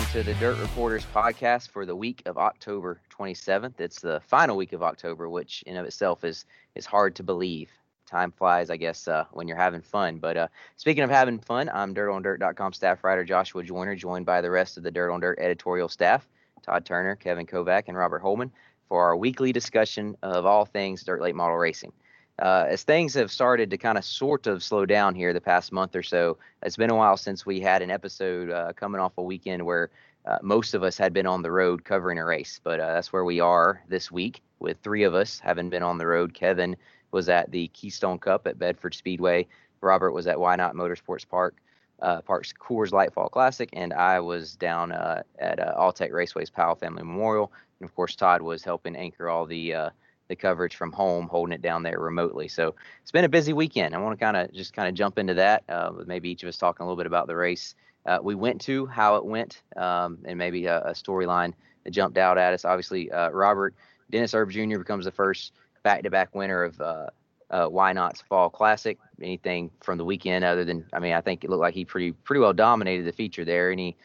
Welcome to the Dirt Reporters podcast for the week of October 27th. It's the final week of October, which in of itself is is hard to believe. Time flies, I guess, uh, when you're having fun. But uh, speaking of having fun, I'm DirtOnDirt.com staff writer Joshua Joyner, joined by the rest of the Dirt on Dirt editorial staff, Todd Turner, Kevin Kovac, and Robert Holman, for our weekly discussion of all things dirt late model racing. Uh, as things have started to kind of sort of slow down here the past month or so, it's been a while since we had an episode uh, coming off a weekend where uh, most of us had been on the road covering a race. But uh, that's where we are this week with three of us having been on the road. Kevin was at the Keystone Cup at Bedford Speedway. Robert was at Why Not Motorsports Park, uh, Park's Coors Light Fall Classic, and I was down uh, at uh, Alltech Raceway's Powell Family Memorial. And of course, Todd was helping anchor all the the coverage from home, holding it down there remotely. So it's been a busy weekend. I want to kind of just kind of jump into that uh, with maybe each of us talking a little bit about the race uh, we went to, how it went, um, and maybe a, a storyline that jumped out at us. Obviously, uh, Robert Dennis Erb Jr. becomes the first back-to-back winner of uh, uh, Why Not's Fall Classic. Anything from the weekend other than, I mean, I think it looked like he pretty pretty well dominated the feature there. Any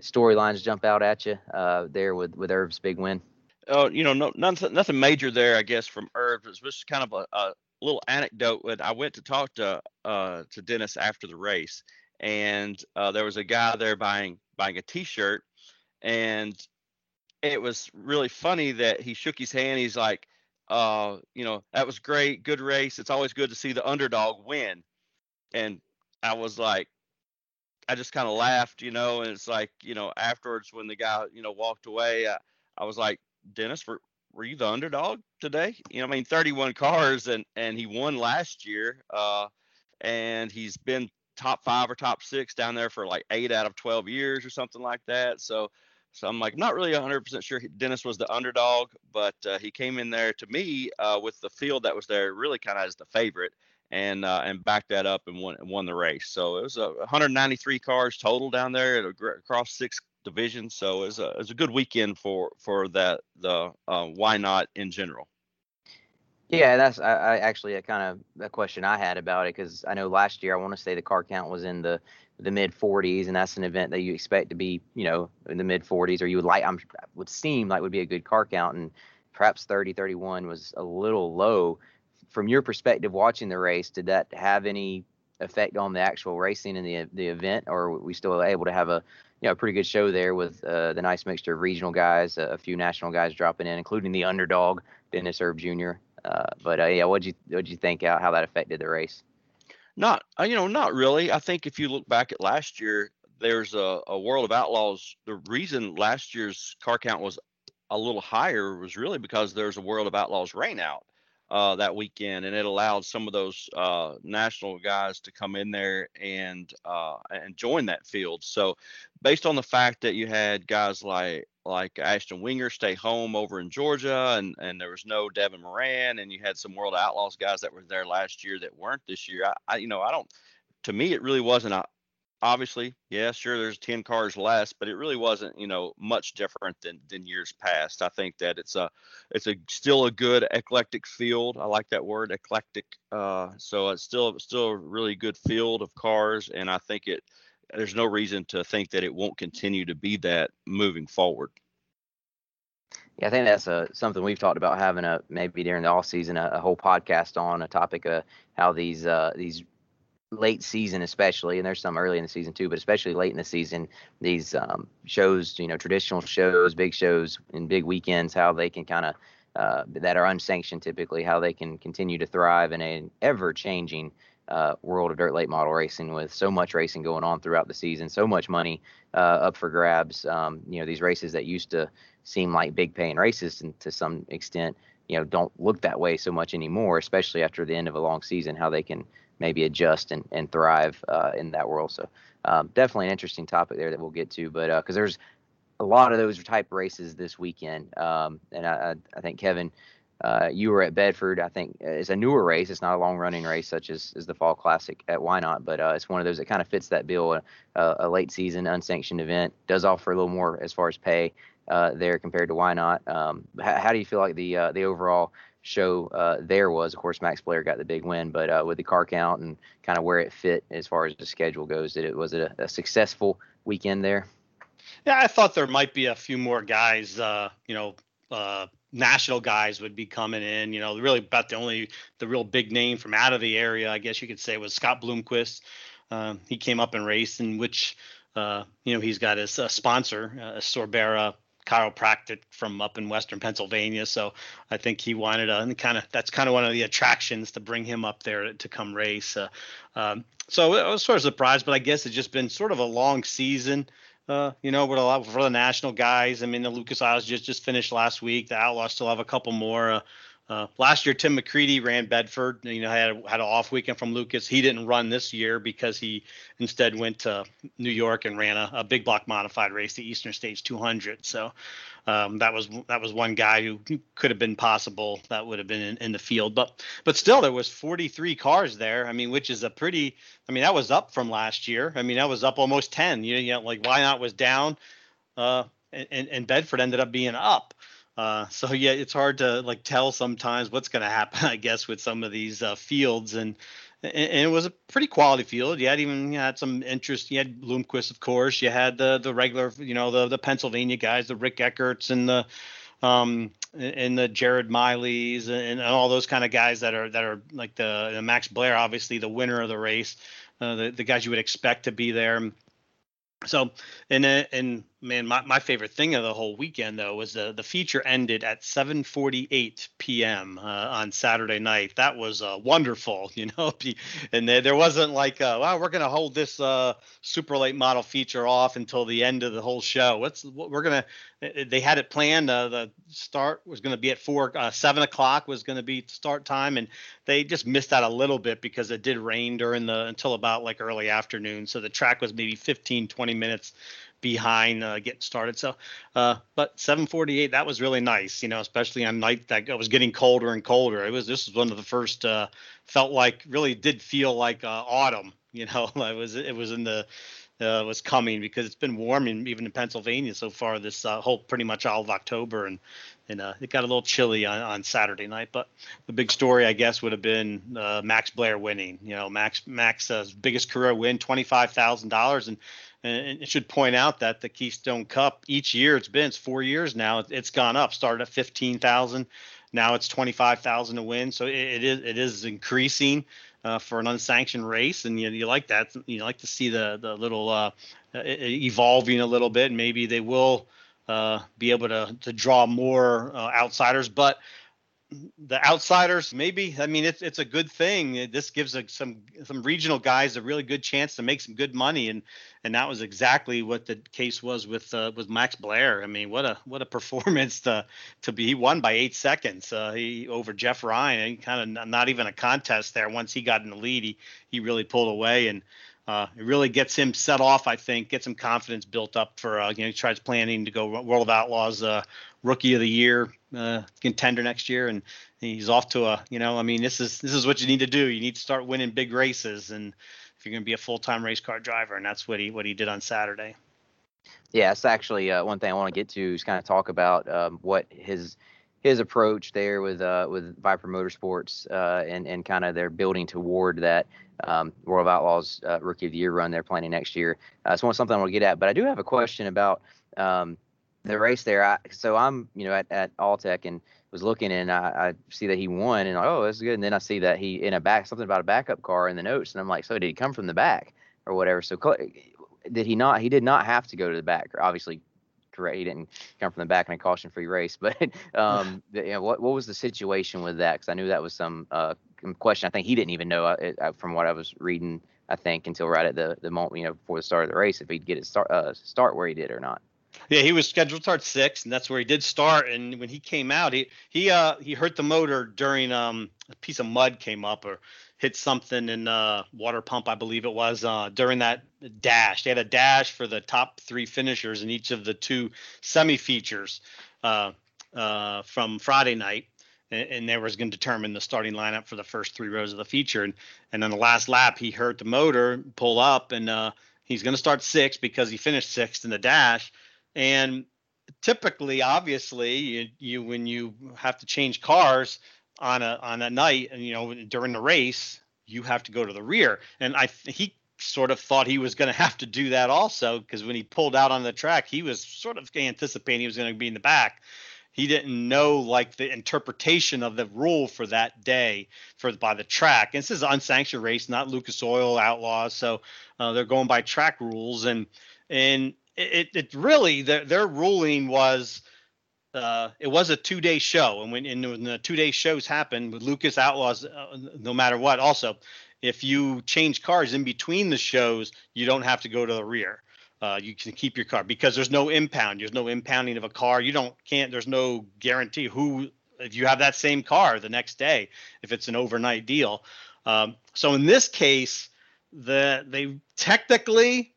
storylines jump out at you uh, there with with Erb's big win? Oh, you know, no, nothing, nothing major there, I guess, from Erb. It's just kind of a, a little anecdote. When I went to talk to uh, to Dennis after the race, and uh, there was a guy there buying buying a T-shirt, and it was really funny that he shook his hand. He's like, uh, you know, that was great, good race. It's always good to see the underdog win, and I was like, I just kind of laughed, you know, and it's like, you know, afterwards when the guy, you know, walked away, I, I was like, Dennis, were, were you the underdog today? You know, I mean, 31 cars and and he won last year. Uh, and he's been top five or top six down there for like eight out of 12 years or something like that. So, so I'm like, I'm not really 100% sure Dennis was the underdog, but uh, he came in there to me uh, with the field that was there really kind of as the favorite and uh, and backed that up and won won the race. So it was a 193 cars total down there across six division. So it's a it's a good weekend for for that the uh, why not in general. Yeah, that's I, I actually a kind of a question I had about it because I know last year I want to say the car count was in the the mid 40s, and that's an event that you expect to be you know in the mid 40s, or you would like I'm would seem like would be a good car count, and perhaps 30 31 was a little low. From your perspective, watching the race, did that have any effect on the actual racing in the the event, or we still able to have a you know, pretty good show there with uh, the nice mixture of regional guys, a, few national guys dropping in, including the underdog Dennis Erb Jr. Uh, but uh, yeah, what'd you what'd you think out how that affected the race? Not uh, you know not really. I think if you look back at last year, there's a, a World of Outlaws. The reason last year's car count was a little higher was really because there's a World of Outlaws rain out uh, that weekend, and it allowed some of those uh, national guys to come in there and uh, and join that field. So, based on the fact that you had guys like like Ashton Winger stay home over in Georgia, and and there was no Devin Moran, and you had some World Outlaws guys that were there last year that weren't this year. I, I you know I don't. To me, it really wasn't a obviously, yeah, sure, there's 10 cars less, but it really wasn't, you know, much different than than years past. I think that it's a it's a still a good eclectic field. I like that word, eclectic. Uh, so it's still still a really good field of cars, and I think it there's no reason to think that it won't continue to be that moving forward. Yeah, I think that's a, something we've talked about having a maybe during the off season a, a whole podcast on a topic of how these uh, these late season especially and there's some early in the season too but especially late in the season these um, shows you know traditional shows big shows and big weekends how they can kind of uh, that are unsanctioned typically how they can continue to thrive in an ever changing uh, world of dirt late model racing with so much racing going on throughout the season so much money uh, up for grabs. Um, you know these races that used to seem like big paying races and to some extent you know don't look that way so much anymore especially after the end of a long season how they can maybe adjust and, and thrive uh, in that world. So um, definitely an interesting topic there that we'll get to. But because uh, there's a lot of those type races this weekend, um, and I, I, think Kevin, uh, you were at Bedford. I think it's a newer race. It's not a long running race such as, as the Fall Classic at Why Not, but uh, it's one of those that kind of fits that bill. A, a, late season unsanctioned event does offer a little more as far as pay uh, there compared to Why Not. Um, how, how, do you feel like the uh, the overall show uh, there was. Of course, Max Blair got the big win, but uh, with the car count and kind of where it fit as far as the schedule goes, that it was it a, a successful weekend there? Yeah, I thought there might be a few more guys, uh, you know, uh, national guys would be coming in. You know, really about the only the real big name from out of the area, I guess you could say, was Scott Bloomquist. Um, he came up and raced, in which uh, you know he's got his uh, sponsor, uh, Sorbera chiropractic from up in western Pennsylvania. So I think he wanted to, and kind of that's kind of one of the attractions to bring him up there to, come race. Uh, um, so I was sort of surprised, but I guess it's just been sort of a long season. Uh, you know, with a lot for the national guys. I mean, the Lucas Oils just just finished last week. The Outlaws still have a couple more. Uh, uh, last year, Tim McCreadie ran Bedford. You know, had had an off weekend from Lucas. He didn't run this year because he instead went to New York and ran a, a big block modified race, the Eastern States 200. So um, that was that was one guy who could have been possible that would have been in, in, the field. But but still, there was 43 cars there. I mean, which is a pretty. I mean, that was up from last year. I mean, that was up almost 10. You know, you know like Why Not was down, uh, and, and Bedford ended up being up. Uh, so yeah, it's hard to like tell sometimes what's going to happen, I guess, with some of these uh, fields. And, and it was a pretty quality field. You had even you had some interest. You had Bloomquist, of course. You had the the regular, you know, the the Pennsylvania guys, the Rick Eckerts and the um and the Jared Mileys and, and all those kind of guys that are that are like the, the Max Blair, obviously the winner of the race, uh, the the guys you would expect to be there. So and uh, and man, my, my favorite thing of the whole weekend though was the the feature ended at 7:48 p.m. Uh, on Saturday night. That was uh, wonderful, you know. And there, there wasn't like, uh, wow, we're gonna hold this uh, super late model feature off until the end of the whole show. What's what we're gonna? They had it planned. Uh, the start was gonna be at four, uh, seven o'clock was gonna be start time, and they just missed out a little bit because it did rain during the until about like early afternoon. So the track was maybe 15, 20 minutes behind uh, getting started. So, uh, but 748, that was really nice, you know, especially on night that it was getting colder and colder. It was, this was one of the first, uh, felt like really did feel like uh, autumn, you know, it was, it was in the, uh, was coming because it's been warm in, even in Pennsylvania so far this uh, whole pretty much all of October and and it got a little chilly on, on Saturday night. But the big story, I guess, would have been Max Blair winning. You know, Max Max's biggest career win, twenty five thousand dollars, and and it should point out that the Keystone Cup each year it's been it's four years now it's gone up. Started at fifteen thousand, now it's twenty five thousand to win. So it, is it is increasing uh, for an unsanctioned race, and you, you like that. You like to see the the little uh, evolving a little bit. Maybe they will uh, be able to to draw more uh, outsiders, but the outsiders maybe i mean it's it's a good thing. This gives a, some some regional guys a really good chance to make some good money. And and that was exactly what the case was with uh, with max blair. I mean what a what a performance to to be he won by eight seconds. Uh, he over jeff ryan and kind of not even a contest there. Once he got in the lead he he really pulled away. And uh, it really gets him set off, I think, gets some confidence built up for, uh, you know, he tries planning to go World of Outlaws uh, Rookie of the Year uh, contender next year, and he's off to a you know I mean this is this is what you need to do. You need to start winning big races, and if you're going to be a full time race car driver, and that's what he what he did on Saturday. Yeah, it's actually uh, one thing I want to get to is kind of talk about um, what his his approach there with uh, with Viper Motorsports uh, and and kind of they're building toward that um, World of Outlaws uh, Rookie of the Year run they're planning next year. Uh, so something I want to get at, but I do have a question about um, the race there. I, so I'm, you know, at, at Alltech and was looking and I, I see that he won and like, oh, that's good. And then I see that he in a back something about a backup car in the notes, and I'm like, so did he come from the back or whatever? So did he not? He did not have to go to the back. Obviously, correct. He didn't come from the back in a caution-free race. But um, you know, what what was the situation with that? Because I knew that was some uh, question. I think he didn't even know uh, uh, from what I was reading. I think until right at the the moment, you know, before the start of the race, if he'd get it start uh, start where he did or not. Yeah, he was scheduled to start six, and that's where he did start. And when he came out, he he uh he hurt the motor during um a piece of mud came up or hit something in uh water pump, I believe it was uh during that dash. They had a dash for the top three finishers in each of the two semi features uh uh from Friday night. And, and they was going to determine the starting lineup for the first three rows of the feature. And and the last lap, he hurt the motor, pull up, and uh, he's going to start sixth because he finished sixth in the dash and typically, obviously, you, you when you have to change cars on a on a night, and you know during the race, you have to go to the rear. And I he sort of thought he was going to have to do that also because when he pulled out on the track, he was sort of anticipating he was going to be in the back. He didn't know like the interpretation of the rule for that day for by the track. And this is an unsanctioned race, not Lucas Oil Outlaws, so uh, they're going by track rules. And and it, it really their, their ruling was uh, it was a two day show, and when, and when the two day shows happen with Lucas Outlaws, uh, no matter what, also if you change cars in between the shows, you don't have to go to the rear. Uh, you can keep your car because there's no impound. There's no impounding of a car. You don't can't. There's no guarantee who if you have that same car the next day if it's an overnight deal. Um, so in this case, the they technically,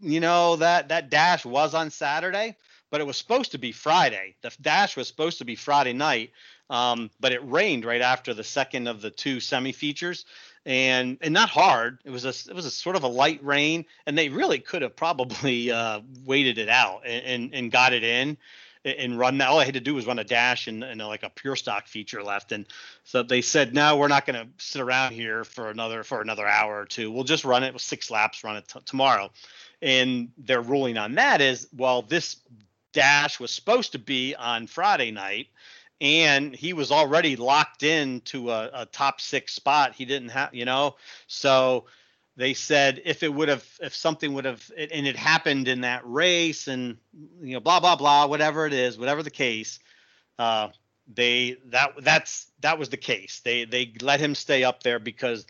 you know that that dash was on Saturday, but it was supposed to be Friday. The dash was supposed to be Friday night, um, but it rained right after the second of the two semi features and and not hard. It was a it was a sort of a light rain, and they really could have probably uh, waited it out and, and, and got it in and run that. All I had to do was run a dash and, and like a pure stock feature left, and so they said, no, we're not going to sit around here for another for another hour or two. We'll just run it with six laps, run it t- tomorrow. And their ruling on that is, well, this dash was supposed to be on Friday night and he was already locked in to a, a top six spot. He didn't have, you know, so they said if it would have, if something would have, and it happened in that race, and you know, blah blah blah, whatever it is, whatever the case, uh, they that that's that was the case. They they let him stay up there because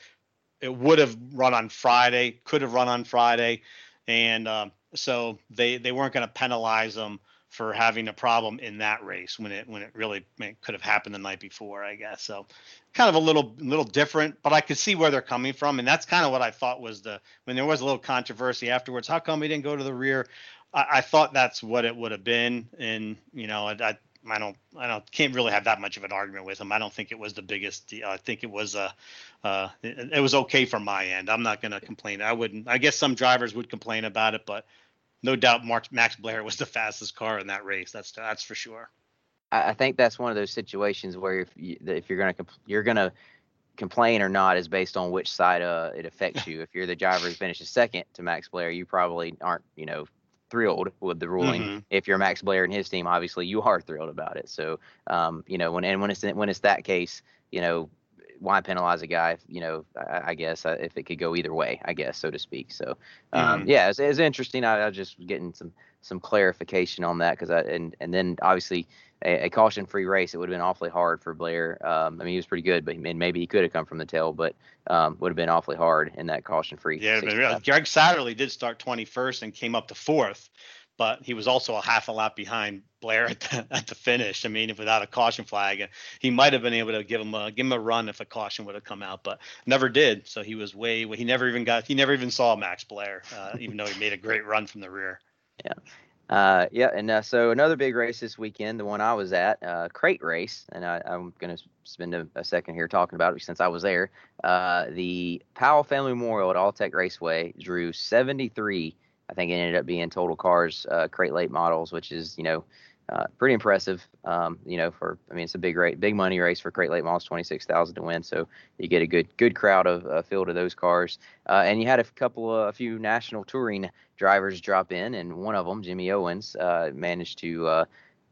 it would have run on Friday, could have run on Friday, and um, so they they weren't going to penalize him for having a problem in that race when it when it really could have happened the night before, I guess. So kind of a little little different, but I could see where they're coming from, and that's kind of what I thought was the when there was a little controversy afterwards. How come he didn't go to the rear? I, I thought that's what it would have been, and you know, I, I I don't I don't can't really have that much of an argument with him. I don't think it was the biggest. Deal. I think it was a uh, uh, it, it was okay from my end. I'm not going to complain. I wouldn't. I guess some drivers would complain about it, but no doubt Mark, Max Blair was the fastest car in that race. That's that's for sure. I think that's one of those situations where if you, if you're gonna you're gonna complain or not is based on which side uh, it affects you. if you're the driver who finishes second to Max Blair, you probably aren't you know thrilled with the ruling. Mm-hmm. If you're Max Blair and his team, obviously you are thrilled about it. So um, you know when and when it's when it's that case, you know why penalize a guy? You know, I, I guess uh, if it could go either way, I guess so to speak. So, um, mm-hmm. yeah, it's, it's interesting. I, I was just getting some some clarification on that because I and and then obviously a, a caution free race. It would have been awfully hard for Blair. Um, I mean, he was pretty good, but and maybe he could have come from the tail, but um, would have been awfully hard in that caution free. Yeah, but Greg Satterlee did start 21st and came up to fourth but he was also a half a lap behind Blair at the, at the finish. I mean, without a caution flag, he might have been able to give him a give him a run if a caution would have come out, but never did. So he was way he never even got he never even saw Max Blair, uh, even though he made a great run from the rear. Yeah. Uh, yeah, and uh, so another big race this weekend, the one I was at, uh, crate race, and I, am going to spend a, a, second here talking about it since I was there. Uh, the Powell Family Memorial at Alltech Raceway drew 73 I think it ended up being total cars uh, crate late models, which is you know uh, pretty impressive. Um, you know, for I mean it's a big rate, big money race for crate late models, twenty six thousand to win. So you get a good good crowd of uh, field of those cars, uh, and you had a couple of a few national touring drivers drop in, and one of them, Jimmy Owens, uh, managed to. Uh,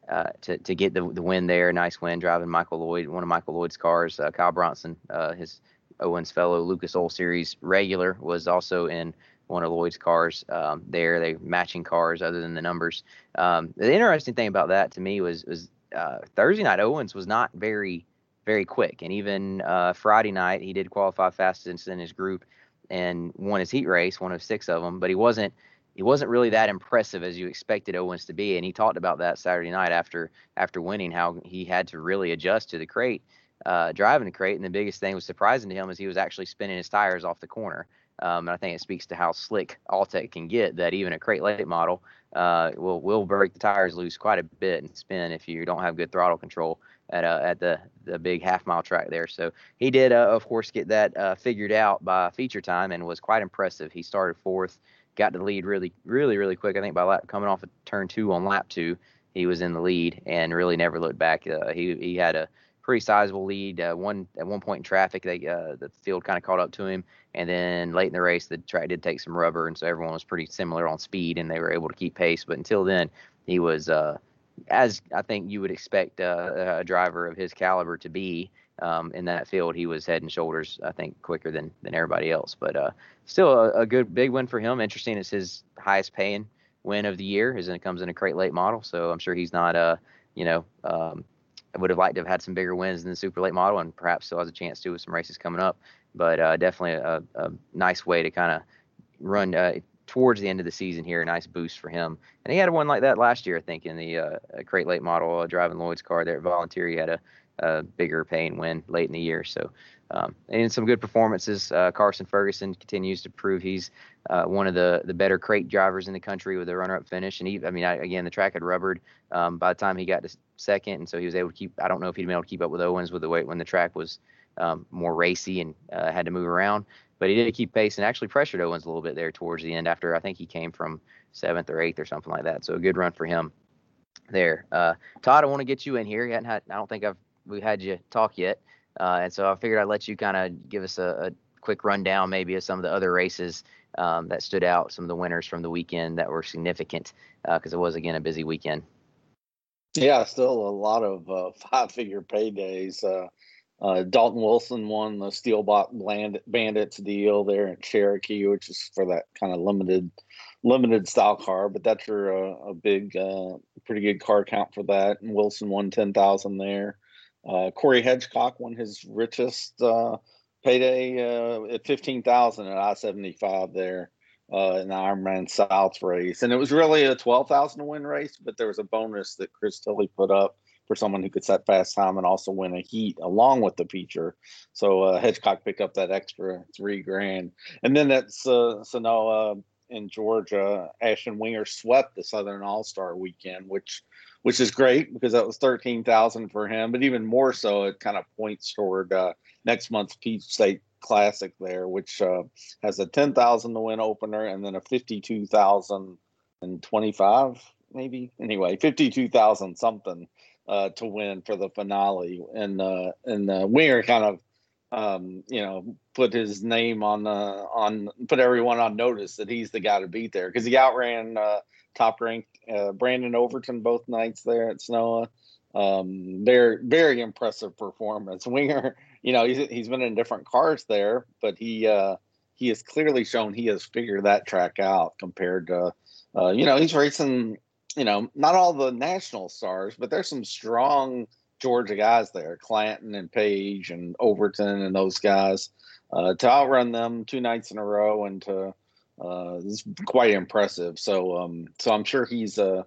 uh, to to get the the win there, nice win driving Michael Lloyd, one of Michael Lloyd's cars. Kyle Bronson, his Owens fellow Lucas Oil Series regular, was also in one of Lloyd's cars um, there. They matching cars other than the numbers. Um, the interesting thing about that to me was was uh, Thursday night Owens was not very very quick, and even uh, Friday night he did qualify fastest in his group and won his heat race, one of six of them. But he wasn't he wasn't really that impressive as you expected Owens to be, and he talked about that Saturday night after after winning how he had to really adjust to the crate. Uh, driving the crate, and the biggest thing was surprising to him is he was actually spinning his tires off the corner. Um, and I think it speaks to how slick Alltech can get that even a crate late model uh, will will break the tires loose quite a bit and spin if you don't have good throttle control at uh, at the the big half mile track there. So he did, uh, of course, get that uh, figured out by feature time and was quite impressive. He started fourth, got the lead really really really quick. I think by lap coming off of turn two on lap two, he was in the lead and really never looked back. Uh, he he had a pretty sizable lead. Uh, one at one point in traffic, they uh, the field kind of caught up to him, and then late in the race, the track did take some rubber, and so everyone was pretty similar on speed, and they were able to keep pace. But until then, he was uh, as I think you would expect uh, a driver of his caliber to be um, in that field. He was head and shoulders, I think, quicker than than everybody else. But uh, still a, a, good big win for him. Interesting, it's his highest paying win of the year, as it comes in a crate late model. So I'm sure he's not uh you know um, I would have liked to have had some bigger wins in the super late model, and perhaps still has a chance to with some races coming up. But uh, definitely a, a, nice way to kind of run uh, towards the end of the season here. A nice boost for him, and he had one like that last year, I think, in the uh, crate late model, uh, driving Lloyd's car there at Volunteer. He had a, a bigger paying win late in the year. So um, and some good performances. Uh, Carson Ferguson continues to prove he's uh, one of the the better crate drivers in the country with a runner-up finish. And he, I mean, I, again, the track had rubbered um, by the time he got to second, and so he was able to keep. I don't know if he'd been able to keep up with Owens with the weight when the track was um, more racy and uh, had to move around. But he did keep pace and actually pressured Owens a little bit there towards the end. After I think he came from seventh or eighth or something like that. So a good run for him there. Uh, Todd, I want to get you in here. You had, I don't think I've we had you talk yet. Uh, and so I figured I'd let you kind of give us a, a, quick rundown, maybe, of some of the other races um, that stood out, some of the winners from the weekend that were significant, because uh, it was again a busy weekend. Yeah, still a lot of uh, five-figure paydays. Uh, uh, Dalton Wilson won the Steel Bandits deal there in Cherokee, which is for that kind of limited limited style car, but that's your uh, a big, pretty good car count for that. And Wilson won ten thousand there. Uh, Corey Hedgecock won his richest uh, payday uh, at fifteen thousand at I seventy five there uh, in the Ironman South race, and it was really a twelve thousand to win race, but there was a bonus that Chris Tilley put up for someone who could set fast time and also win a heat along with the feature. So uh, Hedgecock picked up that extra three grand, and then that's uh, in Georgia. Ashton Winger swept the Southern All Star weekend, which which is great because that was 13,000 for him. But even more so, it kind of points toward uh, next month's Peach State Classic there, which uh, has a 10,000 to win opener and then a 52,025 maybe. Anyway, 52,000 something uh, to win for the finale. And uh, and uh, Winger kind of um, you know, put his name on the on put everyone on notice that he's the guy to beat there because he outran uh, top ranked uh, Brandon Overton both nights there at Senoia. Um, very very impressive performance. Winger, you know, he's he's been in different cars there, but he uh, he has clearly shown he has figured that track out compared to uh, you know he's racing. You know, not all the national stars, but there's some strong Georgia guys there, Clanton and Page and Overton and those guys. Uh, to outrun them two nights in a row and to uh, it's quite impressive. So, um, so I'm sure he's uh,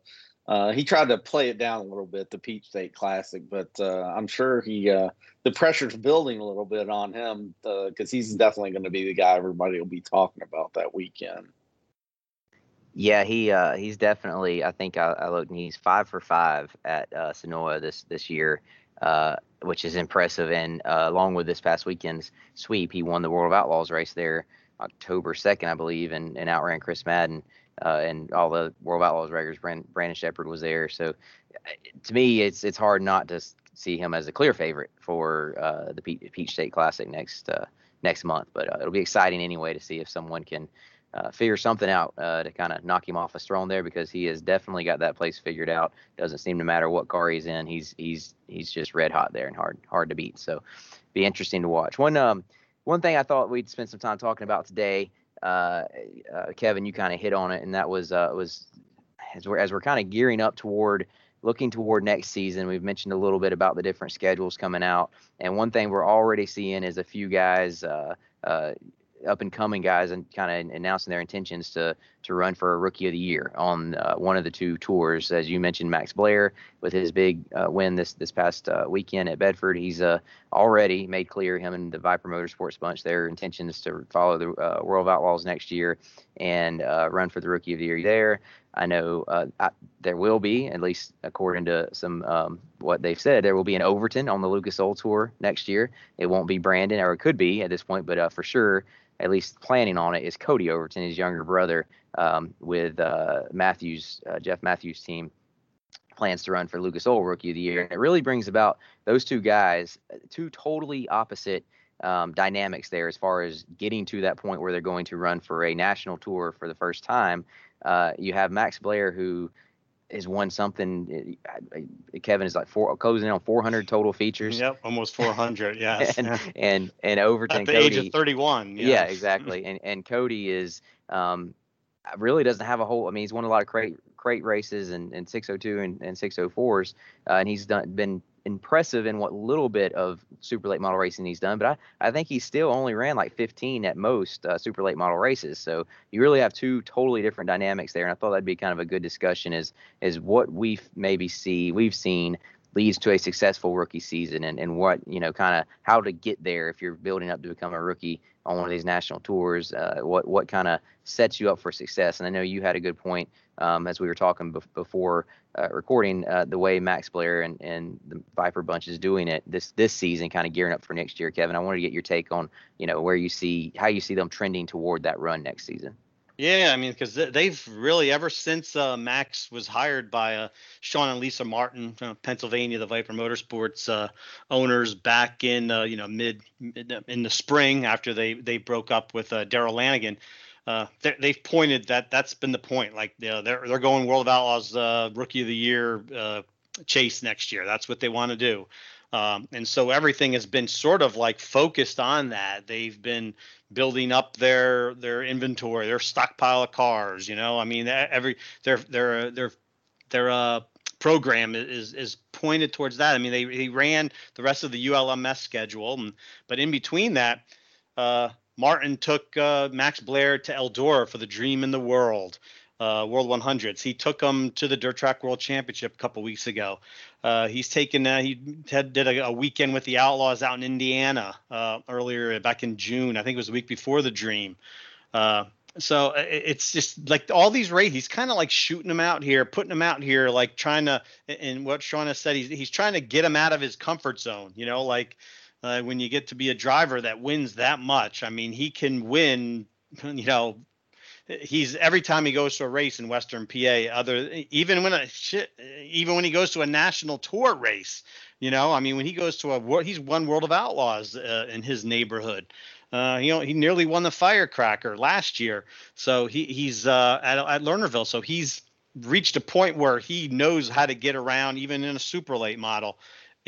uh, he tried to play it down a little bit, the Peach State Classic, but uh, I'm sure he uh, the pressure's building a little bit on him because uh, he's definitely going to be the guy everybody will be talking about that weekend. Yeah, he uh, he's definitely. I think I, I looked, and he's five for five at uh, Senoia this this year, uh, which is impressive. And uh, along with this past weekend's sweep, he won the World of Outlaws race there October 2nd, I believe, and, and outran Chris Madden uh, and all the World Outlaws regulars. Brandon, Brandon Sheppard was there. So uh, to me, it's it's hard not to see him as a clear favorite for uh, the Peach State Classic next uh, next month. But uh, it'll be exciting anyway to see if someone can uh, figure something out to kind of knock him off his throne there because he has definitely got that place figured out. Doesn't seem to matter what car he's in. He's he's he's just red hot there and hard hard to beat. So be interesting to watch. One um one thing I thought we'd spend some time talking about today, uh, uh, Kevin, you kind of hit on it, and that was uh, was as we're as we're kind of gearing up toward looking toward next season. We've mentioned a little bit about the different schedules coming out, and one thing we're already seeing is a few guys. Uh, uh, up and coming guys and kind of announcing their intentions to to run for a rookie of the year on uh, one of the two tours. As you mentioned, Max Blair with his big uh, win this this past uh, weekend at Bedford, he's uh, already made clear him and the Viper Motorsports bunch their intentions to follow the uh, World of Outlaws next year and uh, run for the rookie of the year there. I know I, there will be, at least according to some um, what they've said, there will be an Overton on the Lucas Oil Tour next year. It won't be Brandon, or it could be at this point, but for sure at least planning on it, is Cody Overton, his younger brother, um, with uh, Matthews, uh, Jeff Matthews' team plans to run for Lucas Oil Rookie of the Year. And it really brings about those two guys, two totally opposite um, dynamics there as far as getting to that point where they're going to run for a national tour for the first time. Uh, you have Max Blair, who has won something. Eh, Kevin is like four, closing on 400 total features. Yep, almost 400. Yes, and and and Overton at the Cody, age of 31. Yeah, yeah exactly. and and Cody is um, really doesn't have a whole. I mean, he's won a lot of crate crate races and, and 602 and, and 604s, uh, and he's done been impressive in what little bit of super late model racing he's done. But I, I think he still only ran like 15 at most uh, super late model races. So you really have two totally different dynamics there. And I thought that'd be kind of a good discussion is is what we maybe see we've seen leads to a successful rookie season and, and what you know kind of how to get there if you're building up to become a rookie on one of these national tours uh, what what kind of sets you up for success and i know you had a good point um, as we were talking before uh, recording uh, the way max blair and, and the viper bunch is doing it this this season kind of gearing up for next year kevin i wanted to get your take on you know where you see how you see them trending toward that run next season yeah, I mean, because they've really ever since uh, Max was hired by uh, Sean and Lisa Martin, from Pennsylvania, the Viper Motorsports uh, owners, back in uh, you know mid, mid, in the spring after they they broke up with uh, Darrell Lanigan. Uh, they've pointed that that's been the point. Like you know, they're they're going World of Outlaws Rookie of the Year chase next year. That's what they want to do. Um, and so everything has been sort of like focused on that. They've been building up their their inventory, their stockpile of cars. You know, I mean, every their their their their uh, program is is pointed towards that. I mean, they he ran the rest of the ULMS schedule, and, but in between that, uh, Martin took uh, Max Blair to Eldora for the Dream in the World uh, World 100s. He took them to the Dirt Track World Championship a couple weeks ago. Uh, he's taken uh, he had, did a, a, weekend with the Outlaws out in Indiana uh, earlier back in June. I think it was a week before the Dream. Uh, so it's just like all these races. He's kind of like shooting them out here, putting them out here, like trying to. And what has said, he's he's trying to get him out of his comfort zone. You know, like uh, when you get to be a driver that wins that much. I mean, he can win. You know, he's every time he goes to a race in Western PA, other even when a shit, even when he goes to a national tour race, you know, I mean, when he goes to a he's won World of Outlaws uh, in his neighborhood. Uh, you know, he nearly won the Firecracker last year, so he he's uh, at at Lernerville, so he's reached a point where he knows how to get around even in a super late model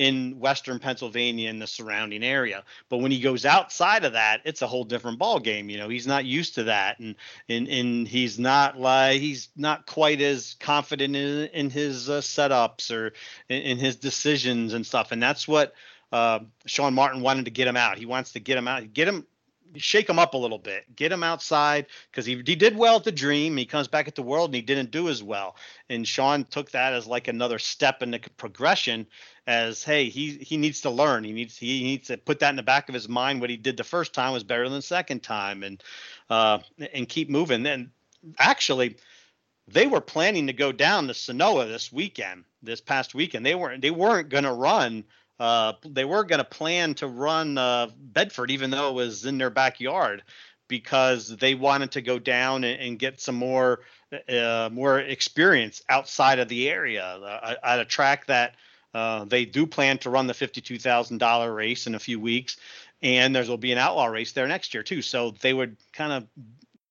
in western Pennsylvania and the surrounding area. But when he goes outside of that, it's a whole different ball game. You know, he's not used to that, and and and he's not like he's not quite as confident in in his uh, setups or in, in, his decisions and stuff. And that's what uh, Sean Martin wanted to get him out. He wants to get him out, get him shake him up a little bit, get him outside because he, he did well at the dream. He comes back at the world and he didn't do as well. And Sean took that as like another step in the progression as, hey, he, he needs to learn. He needs, he needs to put that in the back of his mind. What he did the first time was better than the second time and, uh, and keep moving. And actually, they were planning to go down to Senoia this weekend, this past weekend. They weren't, they weren't going to run uh, they were going to plan to run uh, Bedford, even though it was in their backyard, because they wanted to go down and, and get some more uh, more experience outside of the area uh, at a track that uh, they do plan to run the fifty-two thousand dollar race in a few weeks, and there will be an outlaw race there next year too. So they would kind of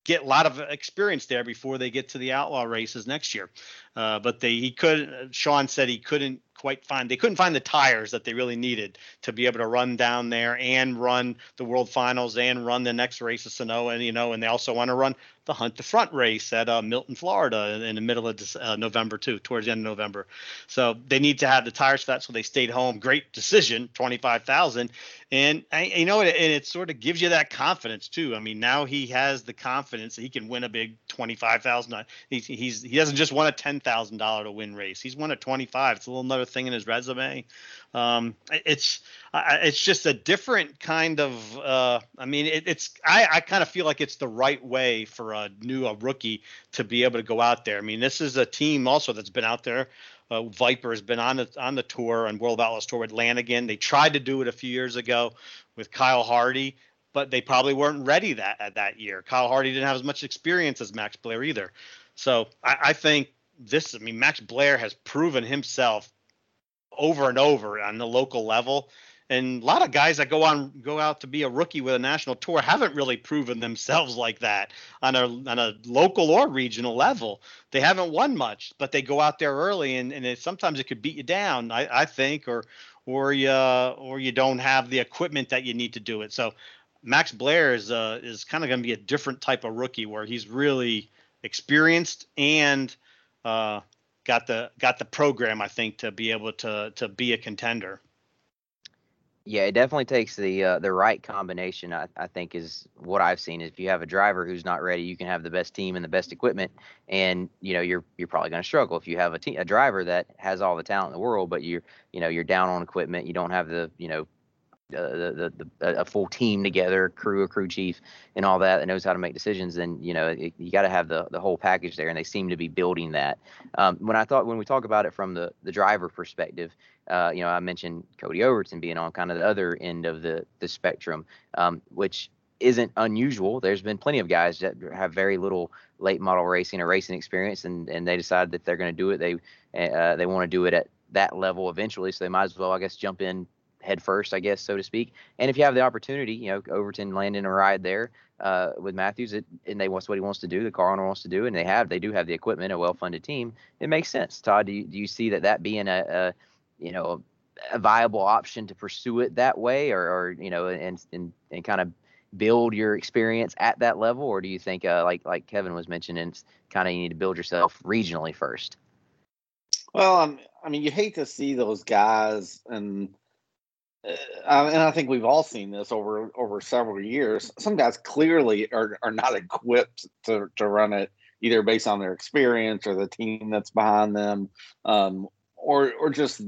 get a lot of experience there before they get to the outlaw races next year. Uh, but they he could Sean said he couldn't quite find they couldn't find the tires that they really needed to be able to run down there and run the world finals and run the next race of Senoia and you know and they also want to run the hunt the front race at uh, Milton Florida in the middle of uh, November too towards the end of November. So they need to have the tires for that so they stayed home. Great decision 25,000 and I, you know and it sort of gives you that confidence too. I mean now he has the confidence that he can win a big 25,000 he's, he's he doesn't just won a $10,000 to win race. He's won a 25 it's a little another thing in his resume. Um, it's it's just a different kind of. Uh, I mean, it, it's I, I kind of feel like it's the right way for a new a rookie to be able to go out there. I mean, this is a team also that's been out there. Uh, Viper has been on the on the tour and World Outlaws tour with Lanigan. They tried to do it a few years ago with Kyle Hardy, but they probably weren't ready that at that year. Kyle Hardy didn't have as much experience as Max Blair either. So I, I think this, I mean, Max Blair has proven himself over and over on the local level. And a lot of guys that go on go out to be a rookie with a national tour haven't really proven themselves like that on a on a local or regional level. They haven't won much, but they go out there early and, and it, sometimes it could beat you down, I, I think, or or you or you don't have the equipment that you need to do it. So Max Blair is uh, is kind of going to be a different type of rookie where he's really experienced and uh, got the got the program I think to be able to to be a contender. Yeah, it definitely takes the uh, the right combination. I, I think is what I've seen. If you have a driver who's not ready, you can have the best team and the best equipment, and you know you're you're probably going to struggle. If you have a a driver that has all the talent in the world, but you're you know you're down on equipment, you don't have the you know the, the, the, a full team together, crew, a crew chief, and all that that knows how to make decisions. then you know, it, you got to have the the whole package there, and they seem to be building that. Um, when I thought when we talk about it from the the driver perspective, uh, you know, I mentioned Cody Overton being on kind of the other end of the the spectrum, um, which isn't unusual. There's been plenty of guys that have very little late model racing or racing experience, and and they decide that they're going to do it. They uh, they want to do it at that level eventually, so they might as well, I guess, jump in head first, I guess, so to speak. And if you have the opportunity, you know, Overton landing a ride there uh, with Matthews, it, and they wants what he wants to do, the car owner wants to do, and they have, they do have the equipment, a well-funded team. It makes sense. Todd, do you, do you see that that being a, a you know, a viable option to pursue it that way, or, or you know, and and and kind of build your experience at that level, or do you think, uh, like like Kevin was mentioning, it's kind of you need to build yourself regionally first? Well, I mean, you hate to see those guys and uh, and I think we've all seen this over over several years. Some guys clearly are are not equipped to to run it either based on their experience or the team that's behind them, um, or or just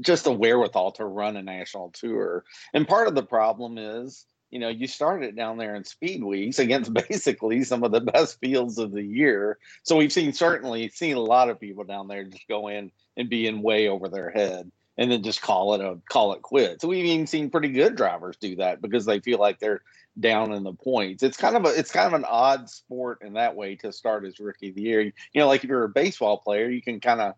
just a wherewithal to run a national tour. And part of the problem is, you know, you started down there in speed weeks against basically some of the best fields of the year. So we've seen certainly seen a lot of people down there just go in and be in way over their head and then just call it a call it quits. So we've even seen pretty good drivers do that because they feel like they're down in the points. It's kind of a it's kind of an odd sport in that way to start as rookie of the year. You know, like if you're a baseball player, you can kind of,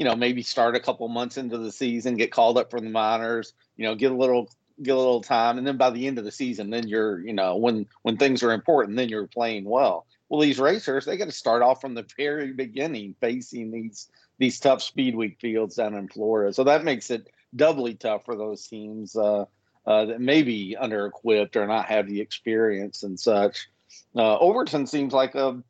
you know, maybe start a couple months into the season, get called up from the minors, you know, get a little get a little time, and then by the end of the season, then you're, you know, when when things are important, then you're playing well. Well, these racers, they got to start off from the very beginning facing these these tough speed week fields down in Florida. So that makes it doubly tough for those teams uh, uh, that may be under equipped or not have the experience and such. Uh, Overton seems like a,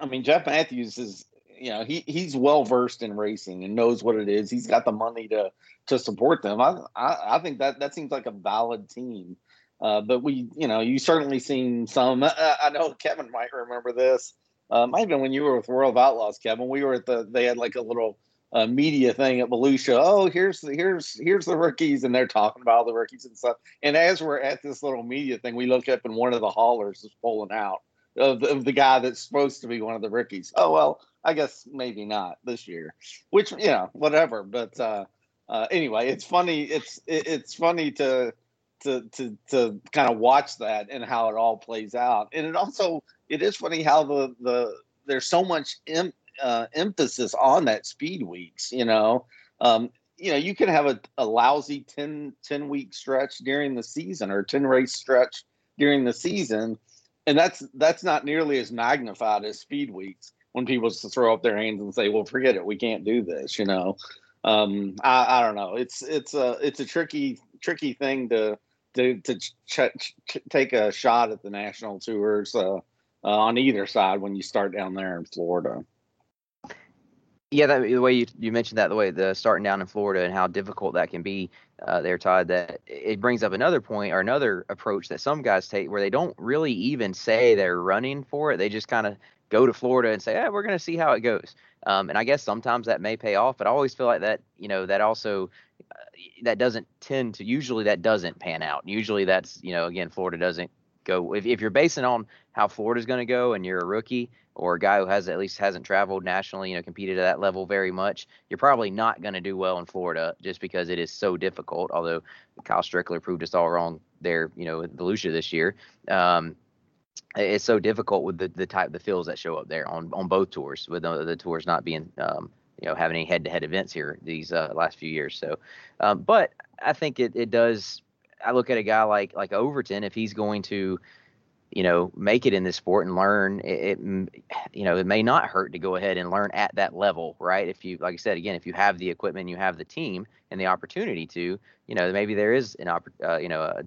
I mean, Jeff Matthews is, you know, he he's well versed in racing and knows what it is. He's got the money to to support them. I I, I think that that seems like a valid team. Uh, but we, you know, you certainly seen some. I, I know Kevin might remember this. Uh, might have been when you were with World of Outlaws, Kevin. We were at the. They had like a little uh, media thing at Volusia. Oh, here's the here's here's the rookies, and they're talking about all the rookies and stuff. And as we're at this little media thing, we look up and one of the haulers is pulling out of, of the guy that's supposed to be one of the rookies. Oh well, I guess maybe not this year. Which you know, whatever. But uh, uh, anyway, it's funny. It's it, it's funny to to to to kind of watch that and how it all plays out. And it also it is funny how the the there's so much em, uh, emphasis on that speed weeks. You know, um, you know you can have a, a lousy 10, 10 week stretch during the season or 10 race stretch during the season and that's that's not nearly as magnified as speed weeks when people throw up their hands and say well forget it we can't do this you know um, I, I don't know it's it's a it's a tricky tricky thing to to to ch- ch- take a shot at the national tours uh, uh, on either side when you start down there in Florida. Yeah, that, the way you, you mentioned that, the way the starting down in Florida and how difficult that can be uh, there, Todd, that it brings up another point or another approach that some guys take where they don't really even say they're running for it. They just kind of go to Florida and say, "Yeah, we're going to see how it goes." Um, and I guess sometimes that may pay off, but I always feel like that, you know, that also uh, that doesn't tend to usually that doesn't pan out. Usually that's, you know, again, Florida doesn't go if, if you're basing on how Florida's going to go and you're a rookie or a guy who has at least hasn't traveled nationally, you know, competed at that level very much, you're probably not going to do well in Florida just because it is so difficult. Although Kyle Strickler proved us all wrong there, you know, with Volusia this year. Um, it's so difficult with the, the type the fields that show up there on on both tours with the, the tours not being um, you know having any head-to-head events here these uh, last few years. So um, but i think it, it does i look at a guy like like overton if he's going to you know make it in this sport and learn it, it, you know it may not hurt to go ahead and learn at that level right? If you like i said again if you have the equipment you have the team and the opportunity to you know maybe there is an uh, you know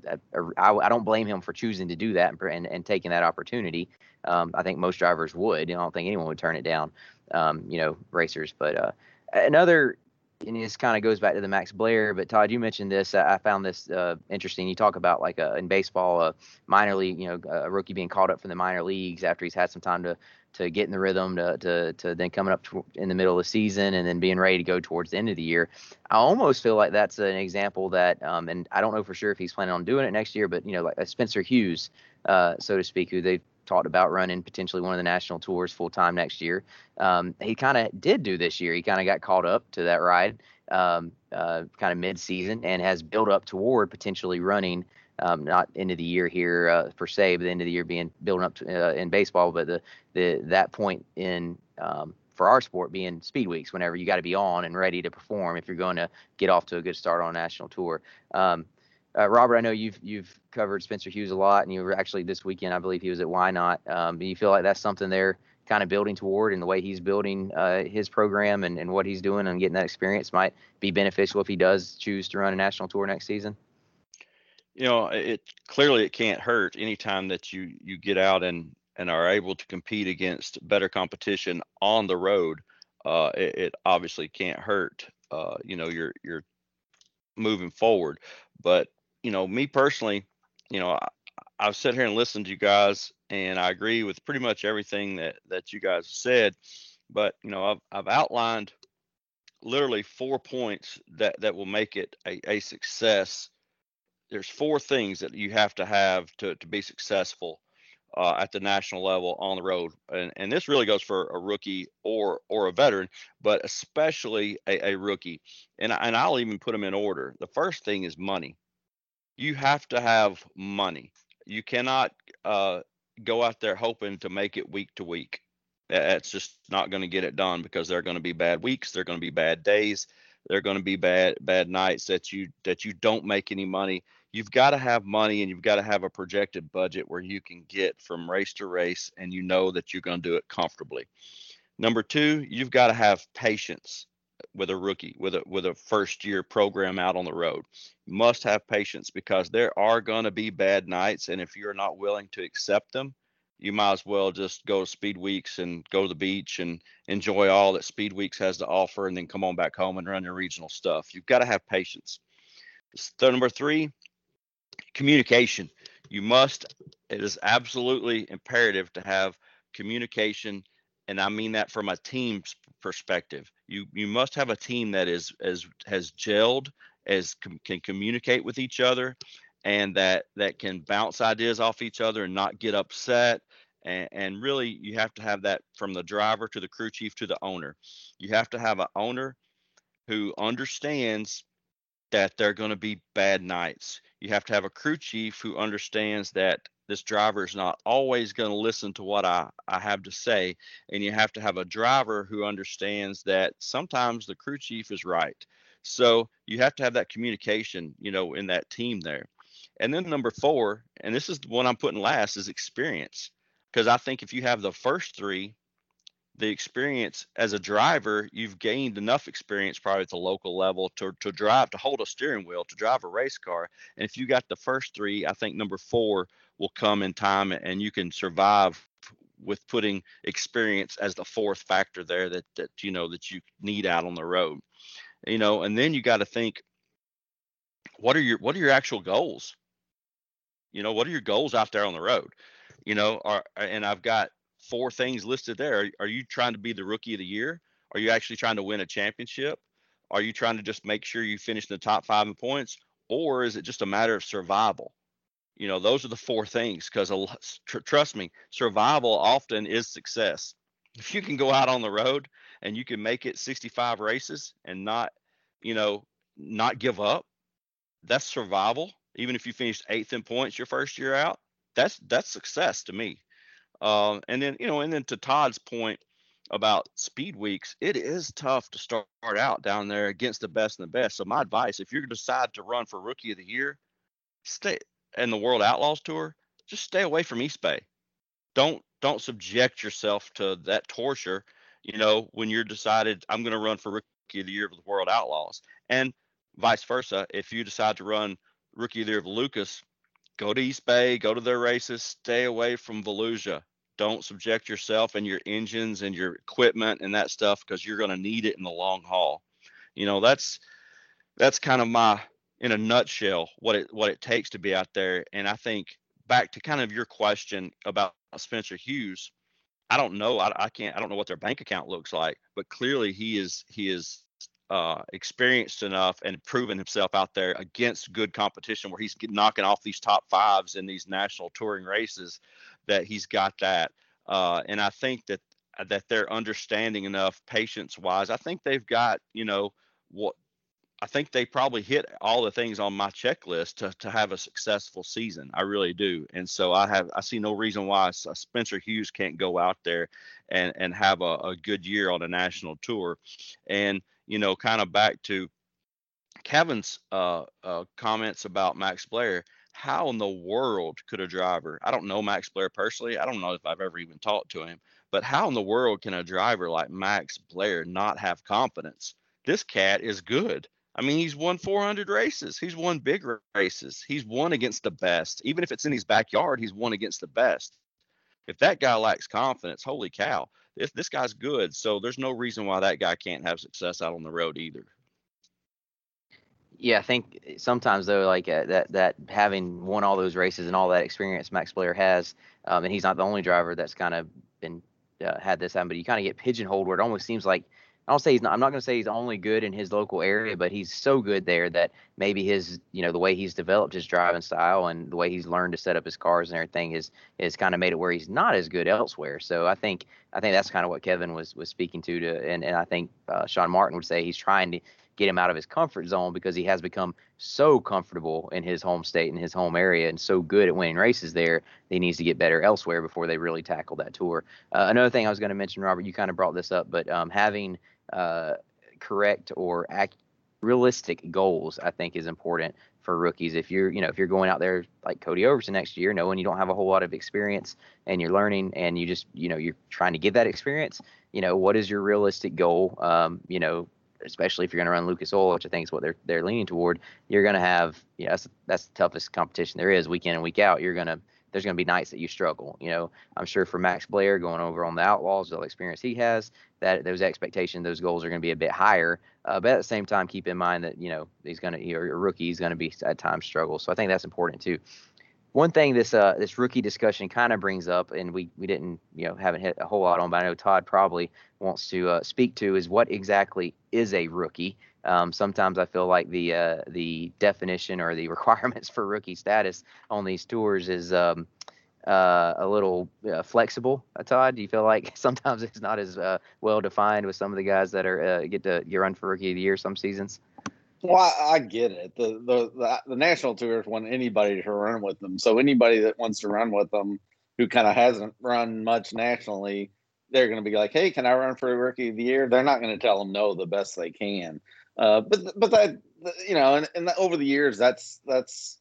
I don't blame him for choosing to do that and, and, and taking that opportunity. Um, i think most drivers would. I don't think anyone would turn it down um, you know racers but uh, another and this kind of goes back to the Max Blair. But Todd, you mentioned this. I found this uh, interesting. You talk about like a, in baseball, a minor league, you know, a rookie being called up from the minor leagues after he's had some time to to get in the rhythm, to to, to then coming up to, in the middle of the season and then being ready to go towards the end of the year. I almost feel like that's an example that, um, and I don't know for sure if he's planning on doing it next year, but you know, like a Spencer Hughes, uh, so to speak, who they talked about running potentially one of the national tours full time next year. Um, he kind of did do this year. He kind of got caught up to that ride um, uh, kind of mid season and has built up toward potentially running. Um, not of the year here uh, per se, but the end of the year being building up to, uh, in baseball. But the the that point in um, for our sport being speed weeks, whenever you got to be on and ready to perform if you're going to get off to a good start on a national tour. Um, uh, Robert, I know you've you've covered Spencer Hughes a lot, and you were actually this weekend. I believe he was at Why Not. Um, do you feel like that's something they're kind of building toward, and the way he's building uh, his program and, and what he's doing and getting that experience might be beneficial if he does choose to run a national tour next season? You know, it clearly it can't hurt anytime that you you get out and and are able to compete against better competition on the road. Uh, it, it, obviously can't hurt. Uh, you know, you're you're moving forward, but you know, me personally, you know, I, I've sat here and listened to you guys, and I agree with pretty much everything that that you guys said. But you know, I've I've outlined literally four points that that will make it a, a success. There's four things that you have to have to to be successful uh, at the national level on the road, and and this really goes for a rookie or or a veteran, but especially a, a rookie. And and I'll even put them in order. The first thing is money you have to have money. You cannot uh, go out there hoping to make it week to week. That's just not going to get it done because there are going to be bad weeks. There are going to be bad days. There are going to be bad bad nights that you that you don't make any money. You've got to have money and you've got to have a projected budget where you can get from race to race and you know that you're going to do it comfortably. Number two, you've got to have patience with a rookie with a with a first year program out on the road. Must have patience because there are going to be bad nights and if you're not willing to accept them, you might as well just go to Speed Weeks and go to the beach and enjoy all that Speed Weeks has to offer and then come on back home and run your regional stuff. You've got to have patience. So number 3, communication. You must it is absolutely imperative to have communication and I mean that from a team's perspective. You you must have a team that is as has gelled, as com- can communicate with each other, and that that can bounce ideas off each other and not get upset. And, and really, you have to have that from the driver to the crew chief to the owner. You have to have an owner who understands that there are going to be bad nights. You have to have a crew chief who understands that this driver is not always going to listen to what I, I have to say. And you have to have a driver who understands that sometimes the crew chief is right. So you have to have that communication, you know, in that team there. And then number four, and this is the one I'm putting last, is experience. Because I think if you have the first three, the experience as a driver, you've gained enough experience probably at the local level to, to drive, to hold a steering wheel, to drive a race car. And if you got the first three, I think number four will come in time and you can survive with putting experience as the fourth factor there that, that you know that you need out on the road. You know, and then you got to think what are your what are your actual goals? You know, what are your goals out there on the road? You know, are and I've got four things listed there. Are, are you trying to be the rookie of the year? Are you actually trying to win a championship? Are you trying to just make sure you finish in the top five in points? Or is it just a matter of survival? You know, those are the four things because tr- trust me, survival often is success. If you can go out on the road and you can make it 65 races and not, you know, not give up, that's survival. Even if you finished eighth in points your first year out, that's that's success to me. Um, and then you know, and then to Todd's point about speed weeks, it is tough to start out down there against the best and the best. So my advice, if you decide to run for Rookie of the Year, stay in the World Outlaws Tour. Just stay away from East Bay. Don't don't subject yourself to that torture. You know, when you're decided I'm going to run for Rookie of the Year with the World Outlaws, and vice versa. If you decide to run Rookie of the Year of Lucas, go to East Bay, go to their races, stay away from Volusia. Don't subject yourself and your engines and your equipment and that stuff because you're going to need it in the long haul. You know, that's that's kind of my in a nutshell what it what it takes to be out there. And I think back to kind of your question about Spencer Hughes, I don't know. I, I can't. I don't know what their bank account looks like, but clearly he is he is uh, experienced enough and proven himself out there against good competition where he's knocking off these top fives in these national touring races that he's got that. Uh, and I think that that they're understanding enough patience wise. I think they've got, you know, what I think they probably hit all the things on my checklist to, to have a successful season. I really do. And so I have I see no reason why Spencer Hughes can't go out there and and have a, a good year on a national tour. And you know, kind of back to Kevin's uh, uh, comments about Max Blair. How in the world could a driver? I don't know Max Blair personally. I don't know if I've ever even talked to him. But how in the world can a driver like Max Blair not have confidence? This cat is good. I mean, he's won 400 races. He's won big races. He's won against the best. Even if it's in his backyard, he's won against the best. If that guy lacks confidence, holy cow, this this guy's good. So there's no reason why that guy can't have success out on the road either. Yeah, I think sometimes though, like uh, that that having won all those races and all that experience Max Blair has, um, and he's not the only driver that's kind of been uh, had this happen, but you kind of get pigeonholed where it almost seems like I don't say he's not. I'm not going to say he's only good in his local area, but he's so good there that maybe his, you know, the way he's developed his driving style and the way he's learned to set up his cars and everything is is kind of made it where he's not as good elsewhere. So I think I think that's kind of what Kevin was was speaking to. To and and I think uh, Sean Martin would say he's trying to get him out of his comfort zone because he has become so comfortable in his home state and his home area and so good at winning races there he needs to get better elsewhere before they really tackle that tour uh, another thing i was going to mention robert you kind of brought this up but um, having uh, correct or ac- realistic goals, I think is important for rookies. If you're, you know, if you're going out there like Cody Overton next year, knowing you don't have a whole lot of experience and you're learning and you just, you know, you're trying to get that experience, you know, what is your realistic goal? Um, you know, especially if you're going to run Lucas Oil, which I think is what they're they're leaning toward, you're going to have, you know, that's that's the toughest competition there is, week in and week out. You're going to there's going to be nights that you struggle. You know, I'm sure for Max Blair going over on the Outlaws, the experience he has, that those expectations, those goals are going to be a bit higher. Uh, but at the same time, keep in mind that you know he's going to, you're a rookie, he's going to be at times struggle. So I think that's important too. One thing this uh, this rookie discussion kind of brings up, and we we didn't you know haven't hit a whole lot on, but I know Todd probably wants to uh, speak to is what exactly is a rookie. Um, sometimes I feel like the uh, the definition or the requirements for rookie status on these tours is um, uh, a little uh, flexible. Uh, Todd, do you feel like sometimes it's not as well defined with some of the guys that are get to get run for rookie of the year some seasons? Well, I, get it. The, the, the the national tours want anybody to run with them. So anybody that wants to run with them, who kind of hasn't run much nationally, they're going to be like, "Hey, can I run for a rookie of the year?" They're not going to tell them no the best they can. Uh, but but that you know, and, and over the years, that's that's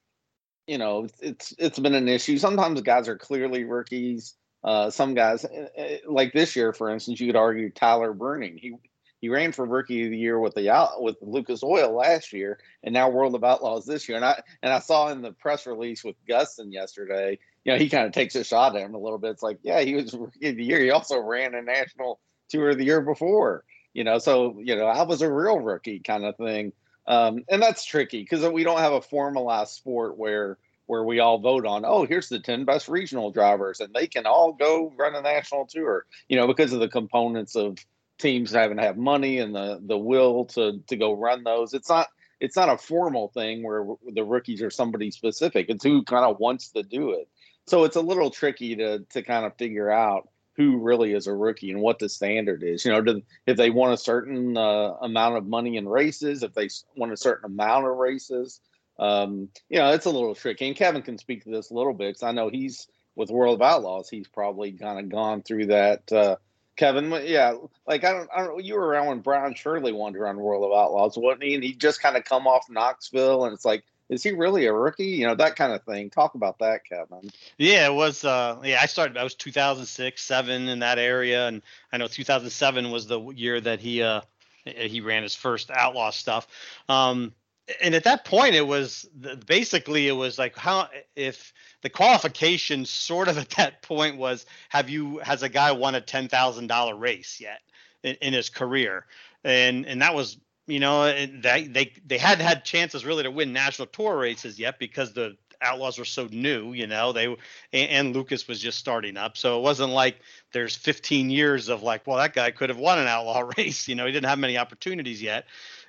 you know it's it's been an issue. Sometimes guys are clearly rookies. Uh, some guys, eh, eh, like this year, for instance, you could argue Tyler Bruening. He he ran for rookie of the year with the with Lucas Oil last year, and now World of Outlaws this year. And I and I saw in the press release with Gustin yesterday, you know, he kind of takes a shot at him a little bit. It's like, yeah, he was rookie of the year. He also ran a national tour the year before you know so you know i was a real rookie kind of thing um, and that's tricky because we don't have a formalized sport where where we all vote on oh here's the 10 best regional drivers and they can all go run a national tour you know because of the components of teams having to have money and the the will to to go run those it's not it's not a formal thing where the rookies are somebody specific it's who kind of wants to do it so it's a little tricky to to kind of figure out who really is a rookie and what the standard is. You know, do, if they want a certain uh, amount of money in races, if they want a certain amount of races, um, you know, it's a little tricky. And Kevin can speak to this a little bit because I know he's with World of Outlaws. He's probably kind of gone through that. Uh, Kevin, yeah, like I don't, I don't. You were around when Brian Shirley to run World of Outlaws, wasn't he? And he just kind of come off Knoxville, and it's like, is he really a rookie? You know, that kind of thing. Talk about that, Kevin. Yeah, it was. Uh, yeah, I started. I was 2006, seven in that area, and I know 2007 was the year that he uh he ran his first outlaw stuff. Um, and at that point it was basically it was like how if the qualification sort of at that point was have you has a guy won a ten thousand dollar race yet in, in, his career? And and that was you know they they they hadn't had chances really to win national tour races yet because the outlaws were so new you know they and, and lucas was just starting up. So it wasn't like there's 15 years of like well that guy could have won an outlaw race you know he didn't have many opportunities yet.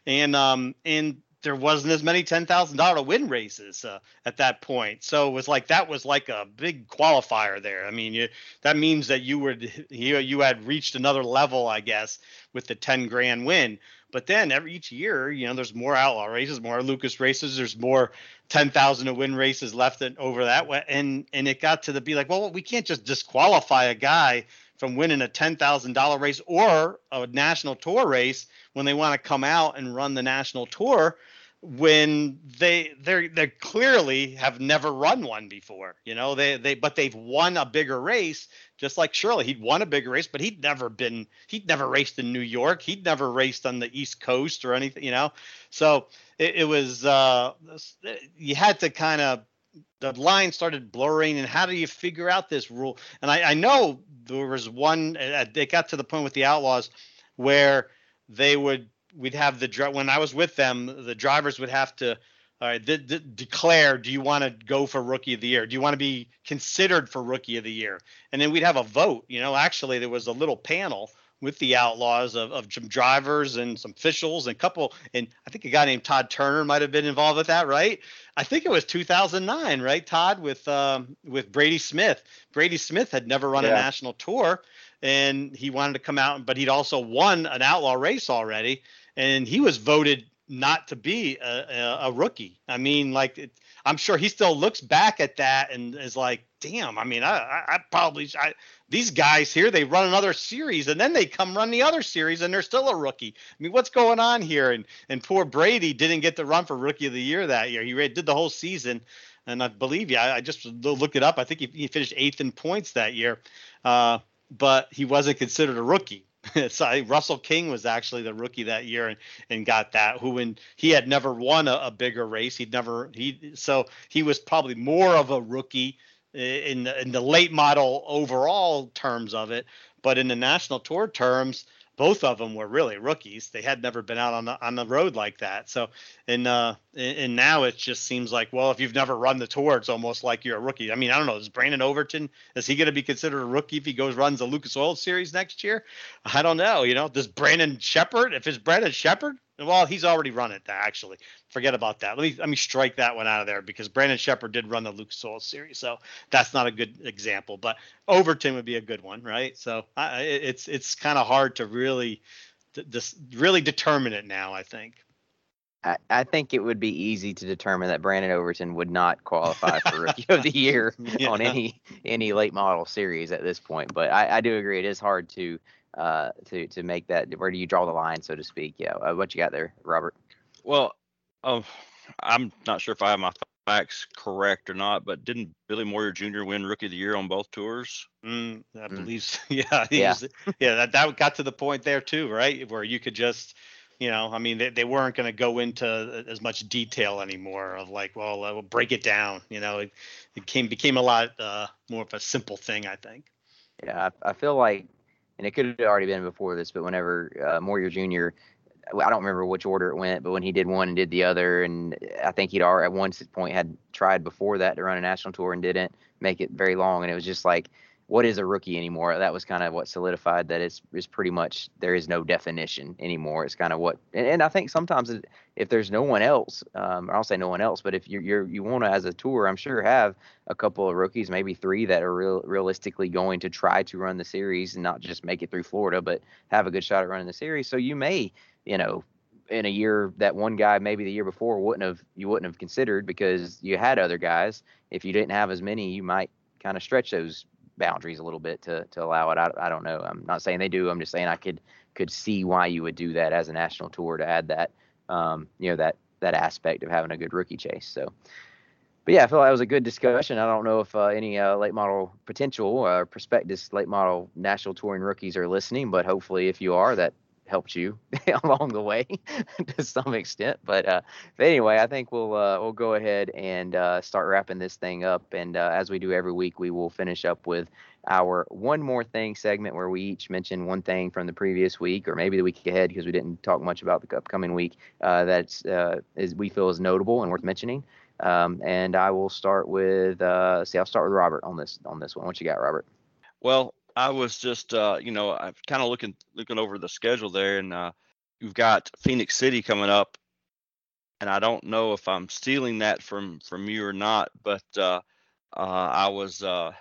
And um and there wasn't as many ten thousand dollar win races uh, at that point. So it was like that was like a big qualifier there. I mean, you, that means that you were you you had reached another level, I guess, with the ten grand win. But then every each year, you know, there's more outlaw races, more Lucas races. There's more ten thousand to win races left and over that way, and and it got to the be like, well, we can't just disqualify a guy from winning a ten thousand dollar race or a national tour race when they want to come out and run the national tour when they they they clearly have never run one before you know? They they but they've won a bigger race just like Shirley he'd won a bigger race but he'd never been he'd never raced in New York he'd never raced on the East Coast or anything you know? So it, it was uh you had to kind of the line started blurring and how do you figure out this rule and I, I know there was one uh, they got to the point with the outlaws where they would we'd have the when I was with them, the drivers would have to all right, de- de- declare do you want to go for rookie of the year? Do you want to be considered for rookie of the year? And then we'd have a vote. You know, actually, there was a little panel with the outlaws of, of some drivers and some officials and a couple and i think a guy named todd turner might have been involved with that right i think it was 2009 right todd with um, with brady smith brady smith had never run yeah. a national tour and he wanted to come out but he'd also won an outlaw race already and he was voted not to be a, a, a rookie. I mean, like it, I'm sure he still looks back at that and is like, damn. I mean, I, I, I probably I, these guys here they run another series and then they come run the other series and they're still a rookie. I mean, what's going on here? And and poor Brady didn't get to run for rookie of the year that year. He did the whole season. And I believe you. I, I just looked it up. I think he, he finished eighth in points that year, uh, but he wasn't considered a rookie. so Russell King was actually the rookie that year and, and got that. Who when he had never won a, a bigger race, he'd never he so he was probably more of a rookie in the, in the late model overall terms of it, but in the national tour terms, both of them were really rookies. They had never been out on the on the road like that. So and uh and now it just seems like well if you've never run the tour it's almost like you're a rookie. I mean I don't know is Brandon Overton is he going to be considered a rookie if he goes runs the Lucas Oil Series next year? I don't know. You know does Brandon Sheppard if it's Brandon Sheppard well, he's already run it. Actually, forget about that. Let me let me strike that one out of there because Brandon Sheppard did run the Lucas Oil series, so that's not a good example. But Overton would be a good one, right? So I, it's it's kind of hard to really, just really determine it now. I think. I, I think it would be easy to determine that Brandon Overton would not qualify for Rookie of the Year yeah. on any any late model series at this point. But I, I do agree it is hard to uh, to to make that? Where do you draw the line, so to speak? Yeah, uh, what you got there, Robert? Well, um, I'm not sure if I have my facts correct or not, but didn't Billy Moyer Jr. win Rookie of the Year on both tours? Mm, I mm. believe, so. yeah, yeah, was, yeah. That that got to the point there too, right, where you could just you know i mean they, they weren't going to go into as much detail anymore of like well uh, we'll break it down you know it, it came became a lot uh, more of a simple thing i think yeah I, I feel like and it could have already been before this, but whenever uh, Moyer Jr. I don't remember which order it went, but when he did one and did the other, and I think he'd already at one point had tried before that to run a national tour and didn't make it very long, and it was just like what is a rookie anymore? That was kind of what solidified that it's, it's pretty much there is no definition anymore. It's kind of what, and, and I think sometimes if there's no one else, um, I'll say no one else, but if you're, you're you want to as a tour, I'm sure have a couple of rookies, maybe three that are real, realistically going to try to run the series and not just make it through Florida, but have a good shot at running the series. So you may, you know, in a year that one guy maybe the year before wouldn't have you wouldn't have considered because you had other guys. If you didn't have as many, you might kind of stretch those boundaries a little bit to to allow it. I, I don't know. I'm not saying they do. I'm just saying I could could see why you would do that as a national tour to add that um, you know that that aspect of having a good rookie chase. So. But yeah, I feel like that was a good discussion. I don't know if uh, any uh, late model potential or uh, prospectus late model national touring rookies are listening, but hopefully, if you are, that helped you along the way to some extent. But, uh, anyway, I think we'll uh, we'll go ahead and uh, start wrapping this thing up. And uh, as we do every week, we will finish up with our one more thing segment where we each mention one thing from the previous week or maybe the week ahead because we didn't talk much about the upcoming week uh, that's uh, is we feel is notable and worth mentioning. Um, and I will start with see, I'll start with Robert on this on this one. What you got, Robert? Well, I was just, uh, you know, I'm kind of looking looking over the schedule there, and uh, you've got Phenix City coming up, and I don't know if I'm stealing that from from you or not, but uh, uh, I was, uh,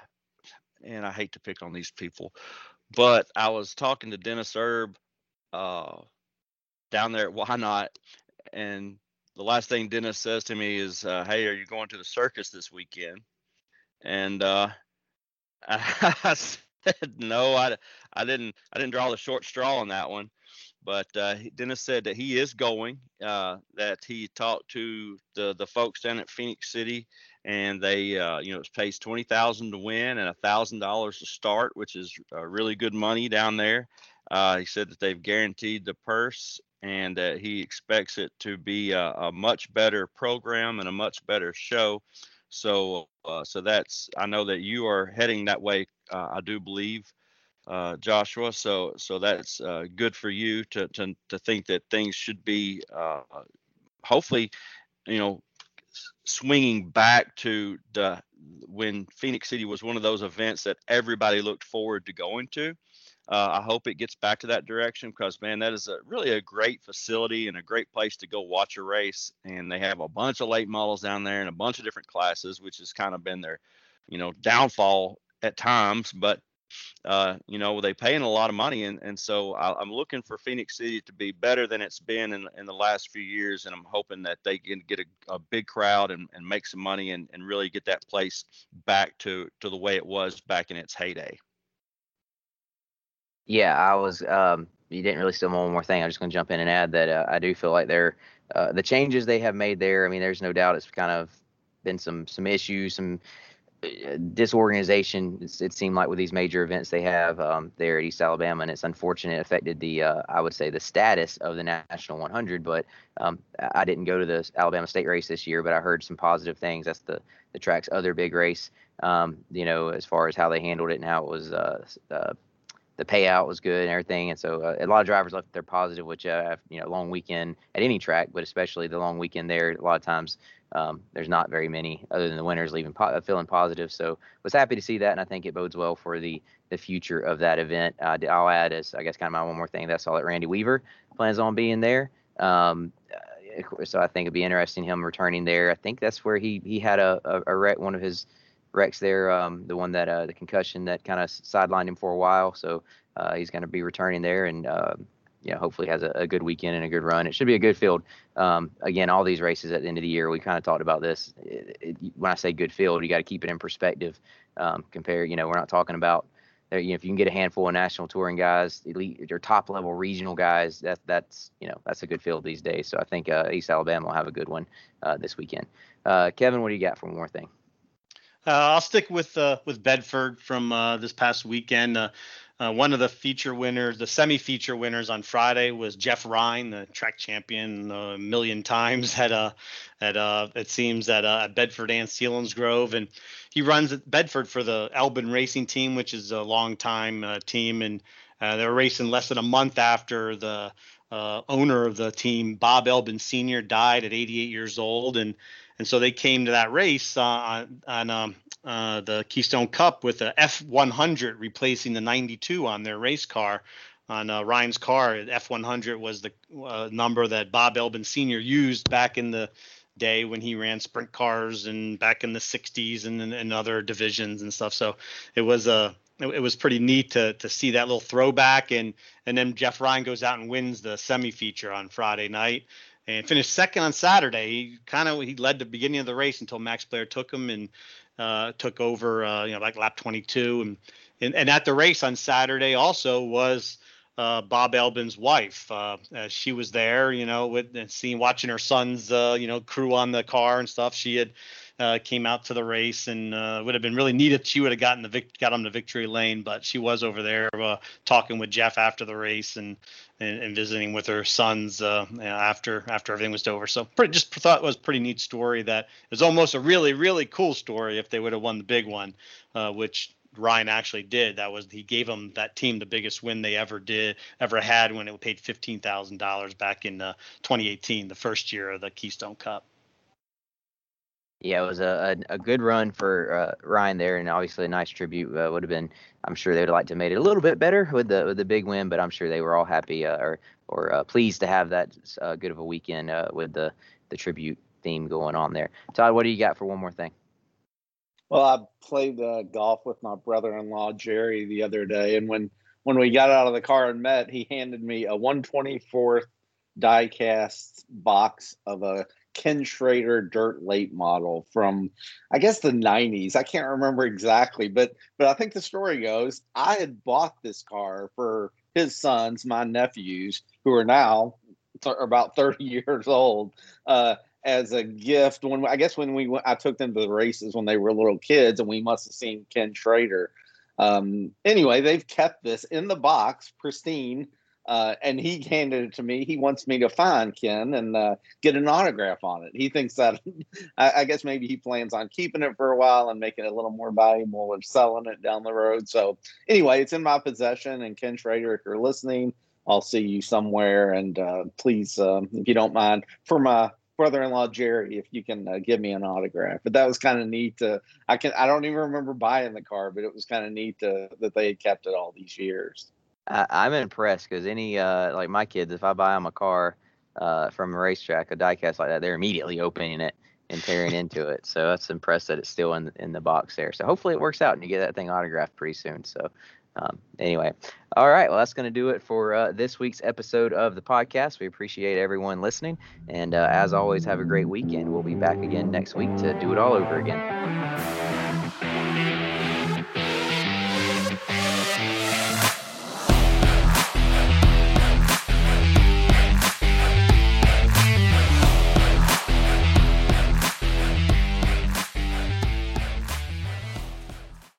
and I hate to pick on these people, but I was talking to Dennis Erb uh, down there at Why Not, and the last thing Dennis says to me is, "Hey, are you going to the circus this weekend?" And I no, I, I didn't. I didn't draw the short straw on that one. But uh, Dennis said that he is going. Uh, that he talked to the the folks down at Phenix City, and they, uh, you know, it pays twenty thousand to win and a thousand dollars to start, which is really good money down there. Uh, he said that they've guaranteed the purse, and that he expects it to be a, a much better program and a much better show. So, uh, so that's I know that you are heading that way. Uh, I do believe, uh, Joshua. So, so that's uh, good for you to to to think that things should be uh, hopefully, you know, swinging back to the when Phenix City was one of those events that everybody looked forward to going to. Uh, I hope it gets back to that direction because man, that is a really a great facility and a great place to go watch a race. And they have a bunch of late models down there and a bunch of different classes, which has kind of been their, you know, downfall at times. But uh, you know, they paying a lot of money, and and so I, am looking for Phenix City to be better than it's been in in the last few years, and I'm hoping that they can get a, a big crowd and, and make some money and, and really get that place back to to the way it was back in its heyday. Yeah, I was. Um, you didn't really steal one more thing. I'm just going to jump in and add that uh, I do feel like they're uh, the changes they have made there. I mean, there's no doubt it's kind of been some some issues, some disorganization. It seemed like with these major events they have um, there at East Alabama, and it's unfortunate it affected the uh, I would say the status of the National 100. But um, I didn't go to the Alabama State race this year, but I heard some positive things. That's the the track's other big race. Um, you know, as far as how they handled it and how it was uh, uh, the payout was good and everything. And so uh, a lot of drivers left their positive, which uh, you know, long weekend at any track, but especially the long weekend there. A lot of times um, there's not very many other than the winners leaving po- uh, feeling positive. So was happy to see that, and I think it bodes well for the the future of that event. Uh, I'll add as I guess kind of my one more thing. That's all that Randy Weaver plans on being there. Um, uh, so I think it'd be interesting him returning there. I think that's where he he had a, a, a wreck, one of his wrecks there, um, the one that uh, the concussion that kind of sidelined him for a while. So uh, he's going to be returning there, and uh, you know, hopefully has a, a, good weekend and a good run. It should be a good field. Um, again, all these races at the end of the year, we kind of talked about this. It, it, when I say good field, you got to keep it in perspective. Um, compare, you know, we're not talking about. You know, if you can get a handful of national touring guys, elite or top level regional guys, that that's you know that's a good field these days. So I think uh, East Alabama will have a good one uh, this weekend. Uh, Kevin, what do you got for one more thing? Uh, I'll stick with uh, with Bedford from uh, this past weekend. Uh, uh, one of the feature winners, the semi-feature winners on Friday was Jeff Rine, the track champion a million times at uh at uh it seems at uh, at Bedford and Selinsgrove, and he runs at Bedford for the Elbin Racing Team, which is a long time uh, team, and uh, they were racing less than a month after the uh, owner of the team, Bob Elbin Sr., died at 88 years old, and and so they came to that race uh, on, on um, uh, the Keystone Cup with the F100 replacing the 92 on their race car. On uh, Rine's car, F100 was the uh, number that Bob Elbin Sr. used back in the day when he ran sprint cars and back in the 60s and, and other divisions and stuff. So it was a it, it, was pretty neat to to see that little throwback and and then Jeff Rine goes out and wins the semi feature on Friday night and finished second on Saturday. He kind of he led the beginning of the race until Max Blair took him and uh, took over uh, you know like lap 22 and, and and at the race on Saturday also was uh, Bob Albin's wife. Uh, she was there, you know, with seeing watching her son's, uh, you know, crew on the car and stuff. She had uh, came out to the race and uh, would have been really neat if she would have gotten the vic- got on the victory lane. But she was over there uh, talking with Jeff after the race and and, and visiting with her sons after after everything was over. So pretty, just thought it was a pretty neat story. That is almost a really really cool story if they would have won the big one, which Rine actually did. That was he gave them that team the biggest win they ever did ever had when it paid fifteen thousand dollars back in uh, 2018, the first year of the Keystone Cup. Yeah, it was a, a, a good run for uh, Rine there, and obviously a nice tribute. Uh, would have been, I'm sure they would have liked to have made it a little bit better with the with the big win, but I'm sure they were all happy uh, or or uh, pleased to have that uh, good of a weekend with the the tribute theme going on there. Todd, what do you got for one more thing? Well, I played uh, golf with my brother-in-law Jerry the other day, and when when we got out of the car and met, he handed me a 124th diecast box of a Ken Schrader dirt late model from I guess the 90s. I can't remember exactly, but but I think the story goes I had bought this car for his sons, my nephews, who are now th- about 30 years old. Uh, as a gift when I guess when we went, I took them to the races when they were little kids, and we must have seen Ken Schrader. Um, anyway, they've kept this in the box, pristine, uh, and he handed it to me. He wants me to find Ken and uh, get an autograph on it. He thinks that I, I, guess maybe he plans on keeping it for a while and making it a little more valuable or selling it down the road. So anyway, it's in my possession. And Ken Schrader, if you're listening, I'll see you somewhere. And uh, please, um, if you don't mind, for my brother-in-law Jerry if you can uh, give me an autograph. But that was kind of neat. To, I can I don't even remember buying the car, but it was kind of neat to, that they had kept it all these years. I, am I'm impressed because any uh, like my kids, if I buy them a car uh, from a racetrack, a diecast like that, they're immediately opening it and tearing into it. So that's impressed that it's still in in the box there. So hopefully it works out and you get that thing autographed pretty soon. So um, anyway, all right. Well, that's going to do it for uh, this week's episode of the podcast. We appreciate everyone listening. And uh, as always, have a great weekend. We'll be back again next week to do it all over again.